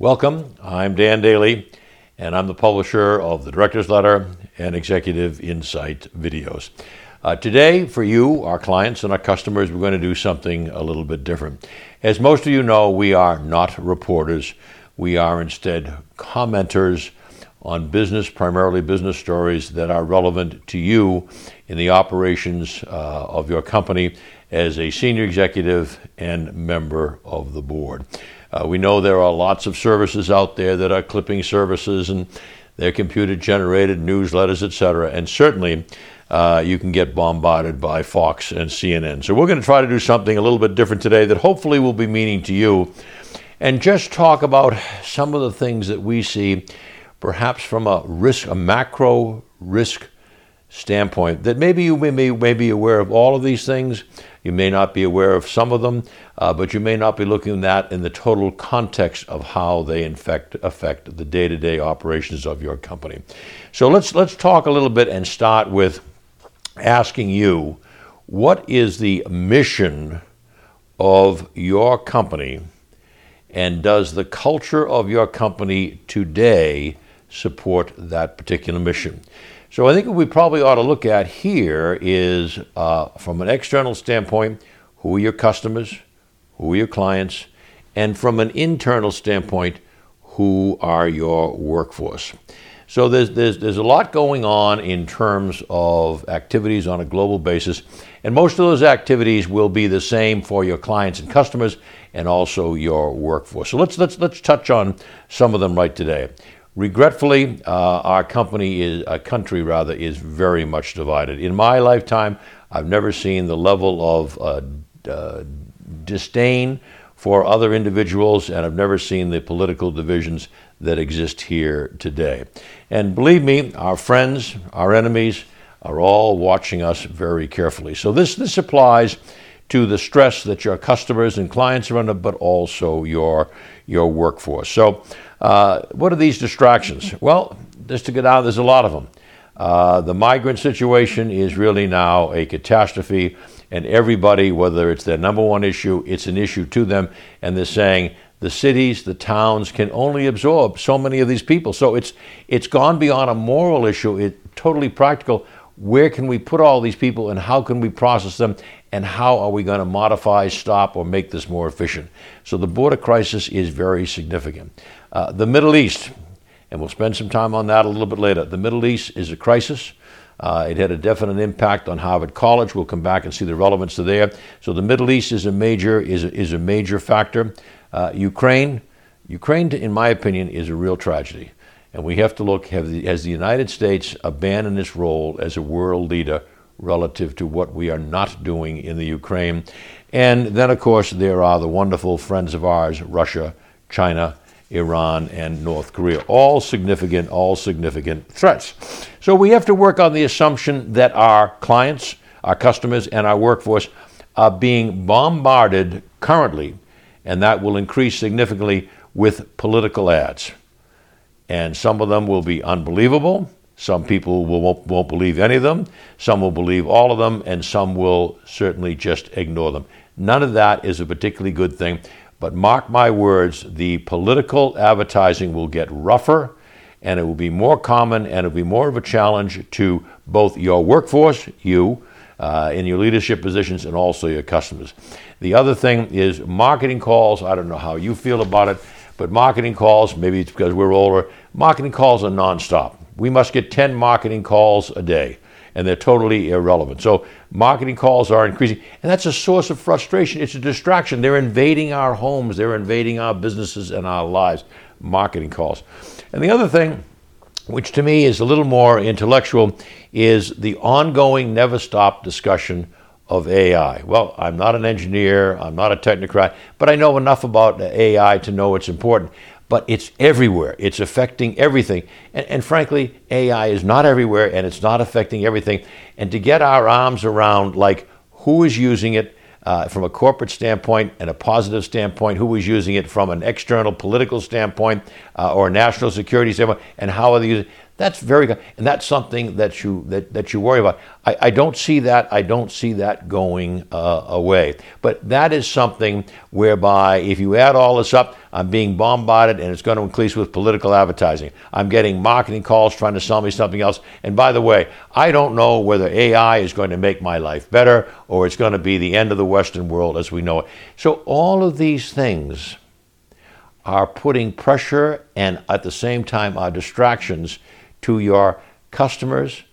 Welcome. I'm Dan Daly, and I'm the publisher of the Director's Letter and Executive Insight videos. Uh, today, for you, our clients and our customers, we're going to do something a little bit different. As most of you know, we are not reporters. We are instead commenters on business, primarily business stories that are relevant to you in the operations uh, of your company as a senior executive and member of the board. Uh, we know there are lots of services out there that are clipping services and they're computer generated newsletters, etc. And certainly uh, you can get bombarded by Fox and CNN. So we're going to try to do something a little bit different today that hopefully will be meaning to you and just talk about some of the things that we see perhaps from a risk, a macro risk standpoint that maybe you may, may be aware of all of these things you may not be aware of some of them, uh, but you may not be looking at that in the total context of how they infect, affect the day to day operations of your company. So let's, let's talk a little bit and start with asking you what is the mission of your company, and does the culture of your company today support that particular mission? So I think what we probably ought to look at here is uh, from an external standpoint, who are your customers, who are your clients, and from an internal standpoint, who are your workforce. So there's, there's, there's a lot going on in terms of activities on a global basis, and most of those activities will be the same for your clients and customers and also your workforce. So let's, let's, let's touch on some of them right today. Regretfully, uh, our company is, a country rather, is very much divided. In my lifetime, I've never seen the level of uh, uh, disdain for other individuals, and I've never seen the political divisions that exist here today. And believe me, our friends, our enemies, are all watching us very carefully. So this this applies to the stress that your customers and clients are under, but also your your workforce. So uh, what are these distractions? Well, just to get out, there's a lot of them. Uh, the migrant situation is really now a catastrophe, and everybody, whether it's their number one issue, it's an issue to them, and they're saying the cities, the towns can only absorb so many of these people. So it's it's gone beyond a moral issue. It's totally practical. Where can we put all these people, and how can we process them, and how are we going to modify, stop, or make this more efficient? So the border crisis is very significant. Uh, the Middle East, and we'll spend some time on that a little bit later. The Middle East is a crisis. Uh, it had a definite impact on Harvard College. We'll come back and see the relevance to there. So the Middle East is a major is a, is a major factor. Uh, Ukraine, Ukraine, in my opinion, is a real tragedy, and we have to look: have the, has the United States abandoned its role as a world leader relative to what we are not doing in the Ukraine? And then, of course, there are the wonderful friends of ours: Russia, China, Iran, and North Korea. All significant, all significant threats. So we have to work on the assumption that our clients, our customers, and our workforce are being bombarded currently, and that will increase significantly with political ads. And some of them will be unbelievable. Some people will, won't, won't believe any of them. Some will believe all of them, and some will certainly just ignore them. None of that is a particularly good thing. But mark my words, the political advertising will get rougher and it will be more common and it will be more of a challenge to both your workforce, you, uh, in your leadership positions, and also your customers. The other thing is marketing calls. I don't know how you feel about it, but marketing calls, maybe it's because we're older, marketing calls are nonstop. We must get 10 marketing calls a day and they're totally irrelevant. So marketing calls are increasing, and that's a source of frustration. It's a distraction. They're invading our homes, they're invading our businesses and our lives. Marketing calls. And the other thing, which to me is a little more intellectual, is the ongoing, never stop discussion of AI. Well, I'm not an engineer, I'm not a technocrat, but I know enough about AI to know it's important but it's everywhere. It's affecting everything. And, and, frankly, AI is not everywhere and it's not affecting everything. And to get our arms around, like, who is using it uh, from a corporate standpoint and a positive standpoint, who is using it from an external political standpoint uh, or a national security standpoint, and how are they using it, That's very good, and that's something that you that, that you worry about. I, I don't see that. I don't see that going uh, away. But that is something whereby, if you add all this up, I'm being bombarded, and it's going to increase with political advertising. I'm getting marketing calls trying to sell me something else. And by the way, I don't know whether AI is going to make my life better or it's going to be the end of the Western world as we know it. So all of these things are putting pressure and at the same time are distractions to your customers,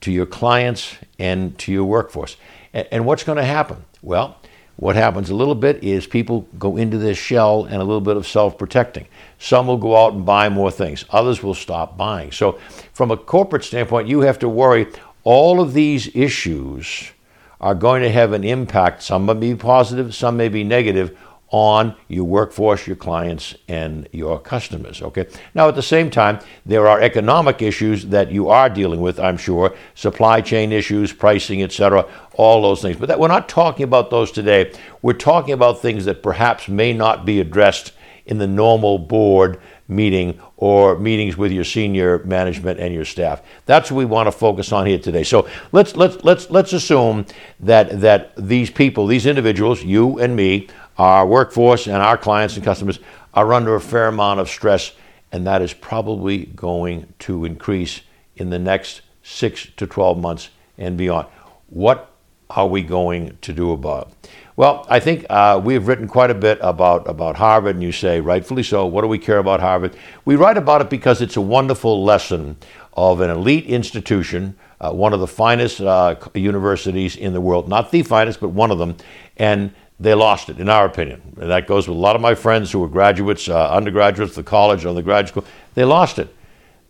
to your clients, and to your workforce. And, and what's going to happen? Well, what happens a little bit is people go into this shell and a little bit of self protecting. Some will go out and buy more things, others will stop buying. So, from a corporate standpoint, you have to worry all of these issues are going to have an impact. Some may be positive, some may be negative on your workforce, your clients, and your customers. Okay. Now, at the same time, there are economic issues that you are dealing with. I'm sure supply chain issues, pricing, etc., all those things. But that, we're not talking about those today. We're talking about things that perhaps may not be addressed in the normal board meeting or meetings with your senior management and your staff. That's what we want to focus on here today. So let's let's let's let's assume that that these people, these individuals, you and me, our workforce and our clients and customers are under a fair amount of stress, and that is probably going to increase in the next six to 12 months and beyond. What are we going to do about it? Well, I think uh, we have written quite a bit about, about Harvard, and you say, rightfully so, what do we care about Harvard? We write about it because it's a wonderful lesson of an elite institution, uh, one of the finest uh, universities in the world, not the finest, but one of them, and they lost it, in our opinion. And that goes with a lot of my friends who were graduates, uh, undergraduates, the college, or the graduate school. They lost it.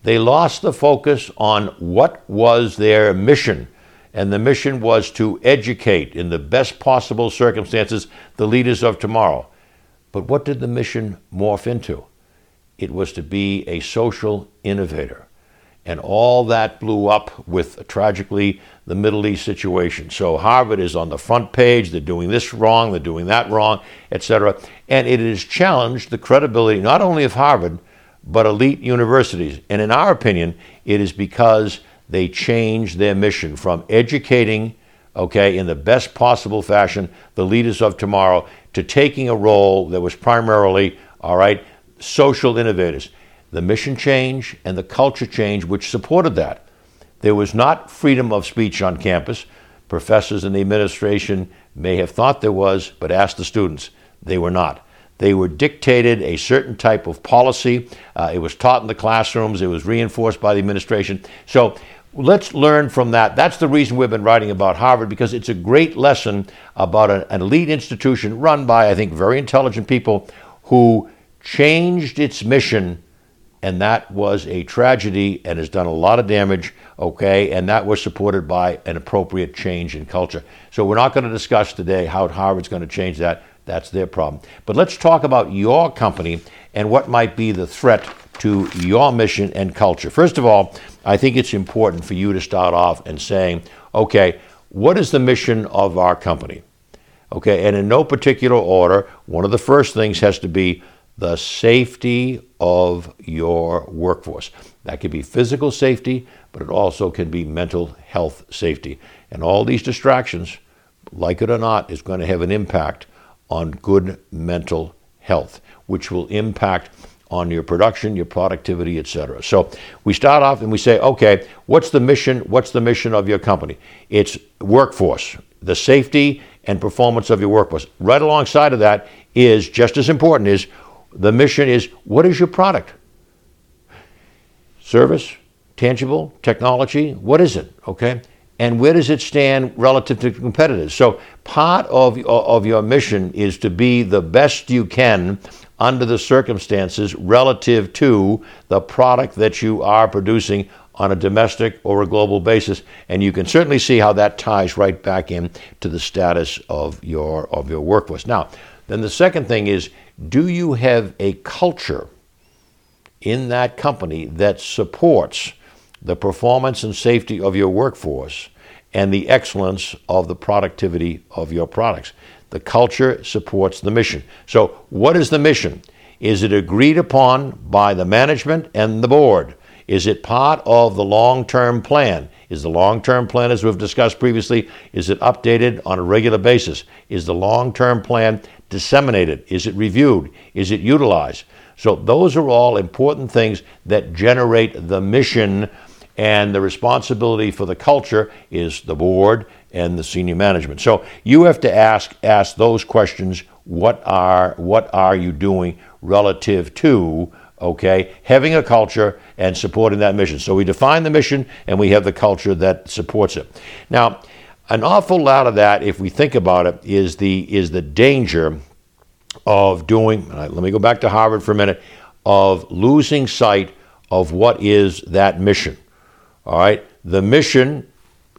They lost the focus on what was their mission. And the mission was to educate in the best possible circumstances the leaders of tomorrow. But what did the mission morph into? It was to be a social innovator. And all that blew up with, tragically, the Middle East situation. So Harvard is on the front page. They're doing this wrong, they're doing that wrong, etc. And it has challenged the credibility not only of Harvard, but elite universities. And in our opinion, it is because they changed their mission from educating, okay, in the best possible fashion, the leaders of tomorrow, to taking a role that was primarily, all right, social innovators the mission change and the culture change which supported that. There was not freedom of speech on campus. Professors in the administration may have thought there was, but ask the students. They were not. They were dictated a certain type of policy. Uh, it was taught in the classrooms, it was reinforced by the administration. So let's learn from that. That's the reason we've been writing about Harvard because it's a great lesson about an, an elite institution run by, I think, very intelligent people who changed its mission and that was a tragedy and has done a lot of damage, okay? And that was supported by an appropriate change in culture. So we're not going to discuss today how Harvard's going to change that. That's their problem. But let's talk about your company and what might be the threat to your mission and culture. First of all, I think it's important for you to start off and saying, okay, what is the mission of our company? Okay, and in no particular order, one of the first things has to be the safety of your workforce. That could be physical safety, but it also can be mental health safety. And all these distractions, like it or not, is going to have an impact on good mental health, which will impact on your production, your productivity, etc. So we start off and we say, okay, what's the mission? What's the mission of your company? It's workforce, the safety and performance of your workforce. Right alongside of that is just as important is the mission is what is your product? Service, tangible, technology, what is it? Okay? And where does it stand relative to competitors? So, part of, of your mission is to be the best you can under the circumstances relative to the product that you are producing on a domestic or a global basis. And you can certainly see how that ties right back in to the status of your, of your workforce. Now, then the second thing is do you have a culture in that company that supports the performance and safety of your workforce and the excellence of the productivity of your products? The culture supports the mission. So, what is the mission? Is it agreed upon by the management and the board? Is it part of the long term plan? Is the long term plan, as we've discussed previously, is it updated on a regular basis? Is the long term plan disseminated? Is it reviewed? Is it utilized? So, those are all important things that generate the mission, and the responsibility for the culture is the board and the senior management. So, you have to ask, ask those questions what are, what are you doing relative to okay, having a culture and supporting that mission. So we define the mission and we have the culture that supports it. Now, an awful lot of that, if we think about it, is the is the danger of doing. Let me go back to Harvard for a minute. Of losing sight of what is that mission. All right, the mission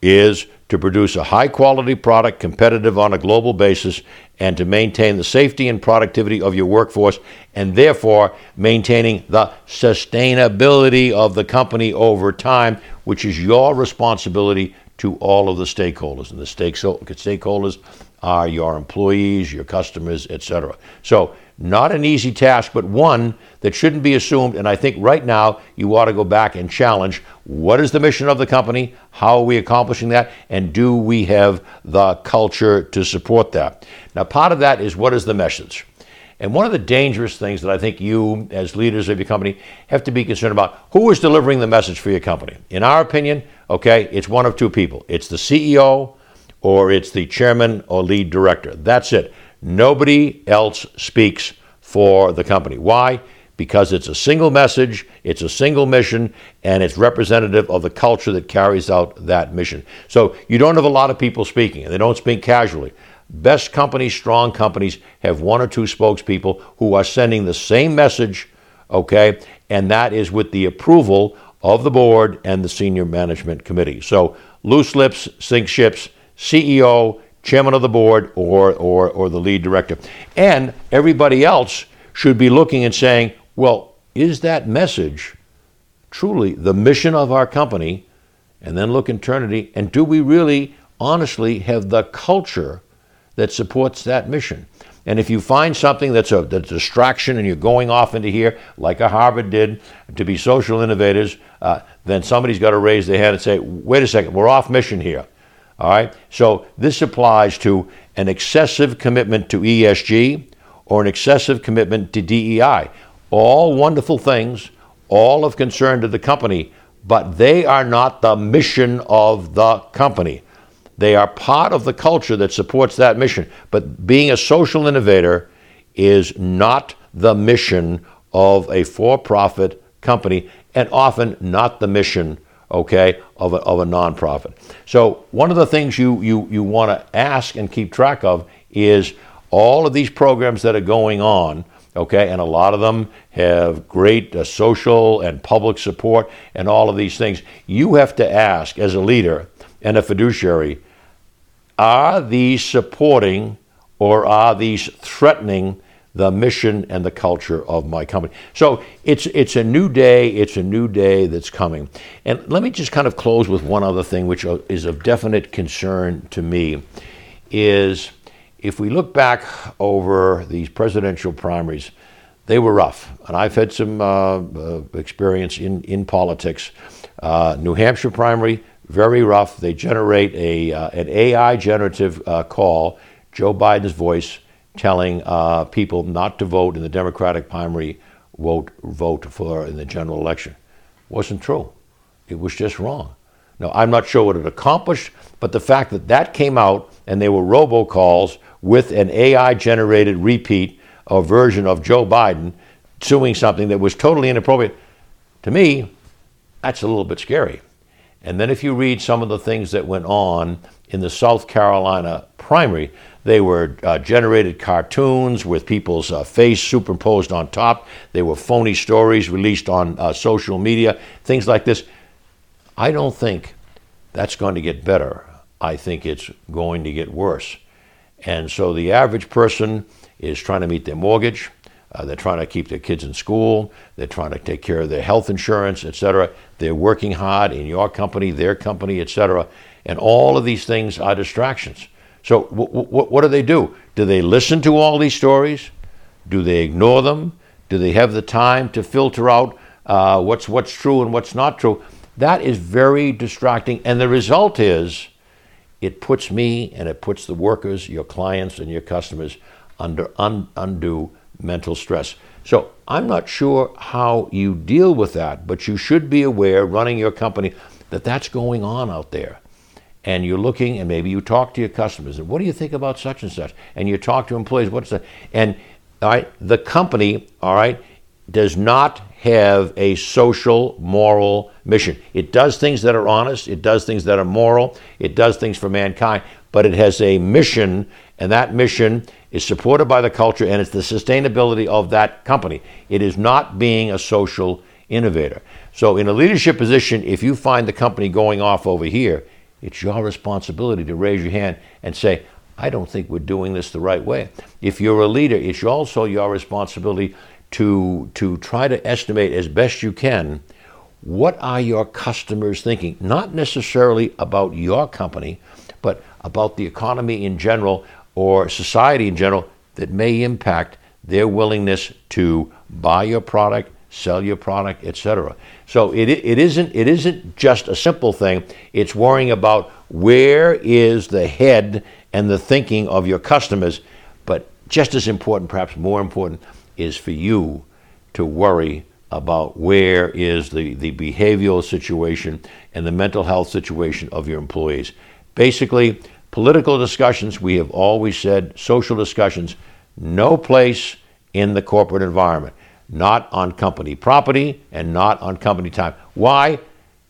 is to produce a high quality product competitive on a global basis and to maintain the safety and productivity of your workforce and therefore maintaining the sustainability of the company over time, which is your responsibility to all of the stakeholders. And the stakeholders are your employees, your customers, etc. So not an easy task, but one that shouldn't be assumed. And I think right now you ought to go back and challenge what is the mission of the company? How are we accomplishing that? And do we have the culture to support that? Now, part of that is what is the message? And one of the dangerous things that I think you, as leaders of your company, have to be concerned about who is delivering the message for your company. In our opinion, okay, it's one of two people it's the CEO or it's the chairman or lead director. That's it. Nobody else speaks for the company. Why? Because it's a single message, it's a single mission, and it's representative of the culture that carries out that mission. So you don't have a lot of people speaking, and they don't speak casually. Best companies, strong companies have one or two spokespeople who are sending the same message, okay, and that is with the approval of the board and the senior management committee. So loose lips sink ships, CEO, chairman of the board or, or, or the lead director. And everybody else should be looking and saying, well, is that message truly the mission of our company? And then look internally, and do we really honestly have the culture that supports that mission? And if you find something that's a, that's a distraction and you're going off into here, like a Harvard did, to be social innovators, uh, then somebody's got to raise their hand and say, wait a second, we're off mission here. All right? So this applies to an excessive commitment to ESG or an excessive commitment to DEI. All wonderful things, all of concern to the company, but they are not the mission of the company. They are part of the culture that supports that mission. But being a social innovator is not the mission of a for profit company and often not the mission okay, of a, of a nonprofit. So one of the things you, you, you want to ask and keep track of is all of these programs that are going on, okay, and a lot of them have great uh, social and public support and all of these things. You have to ask as a leader and a fiduciary, are these supporting or are these threatening the mission and the culture of my company. So it's it's a new day. It's a new day that's coming. And let me just kind of close with one other thing, which is of definite concern to me, is if we look back over these presidential primaries, they were rough, and I've had some uh, uh, experience in in politics. Uh, New Hampshire primary, very rough. They generate a uh, an AI generative uh, call, Joe Biden's voice telling uh, people not to vote in the Democratic primary, vote vote for in the general election. Wasn't true. It was just wrong. Now I'm not sure what it accomplished, but the fact that that came out and they were robocalls with an AI-generated repeat or version of Joe Biden suing something that was totally inappropriate, to me, that's a little bit scary. And then if you read some of the things that went on in the South Carolina primary, they were uh, generated cartoons with people's uh, face superimposed on top. They were phony stories released on uh, social media, things like this. I don't think that's going to get better. I think it's going to get worse. And so the average person is trying to meet their mortgage. Uh, they're trying to keep their kids in school. They're trying to take care of their health insurance, etc. They're working hard in your company, their company, etc. And all of these things are distractions. So, w- w- what do they do? Do they listen to all these stories? Do they ignore them? Do they have the time to filter out uh, what's what's true and what's not true. That is very distracting, and the result is it puts me and it puts the workers, your clients, and your customers under un- undue mental stress. So I'm not sure how you deal with that, but you should be aware, running your company, that that's going on out there. And you're looking, and maybe you talk to your customers, and what do you think about such and such? And you talk to employees, what's that? And all right, the company, all right, does not have a social, moral mission. It does things that are honest, it does things that are moral, it does things for mankind, but it has a mission, and that mission is supported by the culture and it's the sustainability of that company. It is not being a social innovator. So, in a leadership position, if you find the company going off over here, it's your responsibility to raise your hand and say, I don't think we're doing this the right way. If you're a leader, it's also your responsibility to, to try to estimate as best you can what are your customers thinking, not necessarily about your company, but about the economy in general or society in general that may impact their willingness to buy your product, sell your product, etc. So it, it isn't it isn't just a simple thing. It's worrying about where is the head and the thinking of your customers, but just as important, perhaps more important, is for you to worry about where is the, the behavioral situation and the mental health situation of your employees. Basically, political discussions, we have always said, social discussions, no place in the corporate environment, not on company property and not on company time. Why?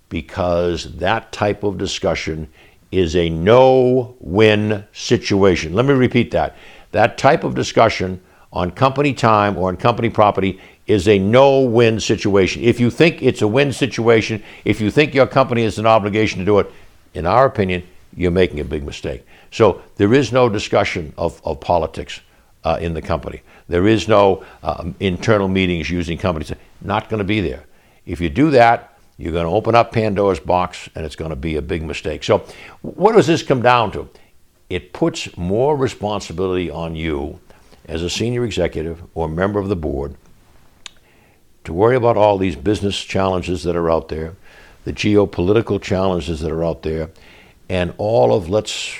Because that type of discussion is a no win situation. Let me repeat that. That type of discussion on company time or on company property is a no win situation. If you think it's a win situation, if you think your company has an obligation to do it, in our opinion, you're making a big mistake. So there is no discussion of, of politics uh, in the company. There is no um, internal meetings using companies. Not going to be there. If you do that, you're going to open up Pandora's box and it's going to be a big mistake. So, what does this come down to? It puts more responsibility on you as a senior executive or member of the board to worry about all these business challenges that are out there, the geopolitical challenges that are out there, and all of, let's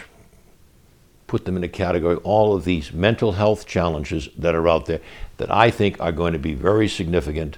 put them in a category, all of these mental health challenges that are out there that I think are going to be very significant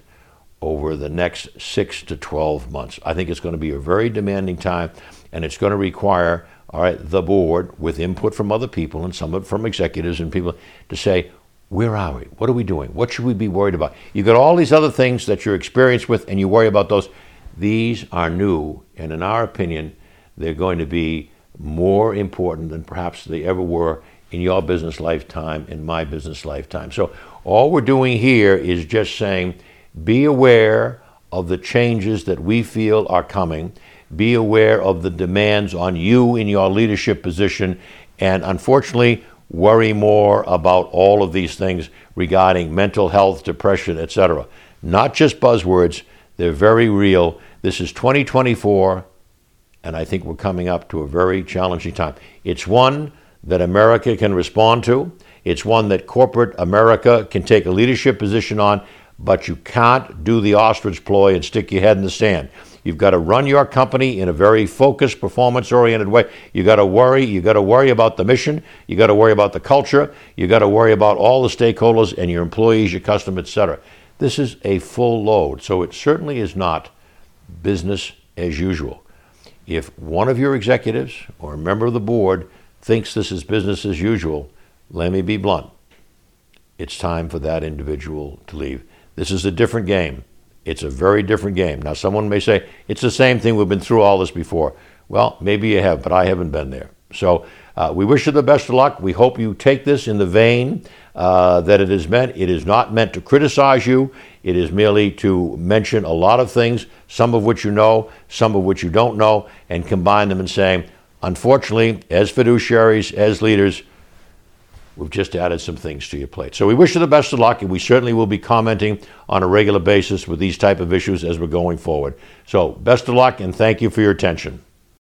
over the next six to 12 months. I think it's going to be a very demanding time, and it's going to require all right, the board with input from other people and some from executives and people to say, where are we? What are we doing? What should we be worried about? You've got all these other things that you're experienced with and you worry about those. These are new, and in our opinion, they're going to be more important than perhaps they ever were in your business lifetime, in my business lifetime. So, all we're doing here is just saying be aware of the changes that we feel are coming be aware of the demands on you in your leadership position, and unfortunately, worry more about all of these things regarding mental health, depression, etc. Not just buzzwords, they're very real. This is 2024, and I think we're coming up to a very challenging time. It's one that America can respond to, it's one that corporate America can take a leadership position on, but you can't do the ostrich ploy and stick your head in the sand. You've got to run your company in a very focused, performance oriented way. You've got to worry. You've got to worry about the mission. You've got to worry about the culture. You've got to worry about all the stakeholders and your employees, your customers, etc. This is a full load. So it certainly is not business as usual. If one of your executives or a member of the board thinks this is business as usual, let me be blunt. It's time for that individual to leave. This is a different game. It's a very different game. Now, someone may say, it's the same thing, we've been through all this before. Well, maybe you have, but I haven't been there. So uh, we wish you the best of luck. We hope you take this in the vein uh, that it is meant. It is not meant to criticize you, it is merely to mention a lot of things, some of which you know, some of which you don't know, and combine them and saying, unfortunately, as fiduciaries, as leaders, We've just added some things to your plate. So we wish you the best of luck, and we certainly will be commenting on a regular basis with these type of issues as we're going forward. So best of luck, and thank you for your attention.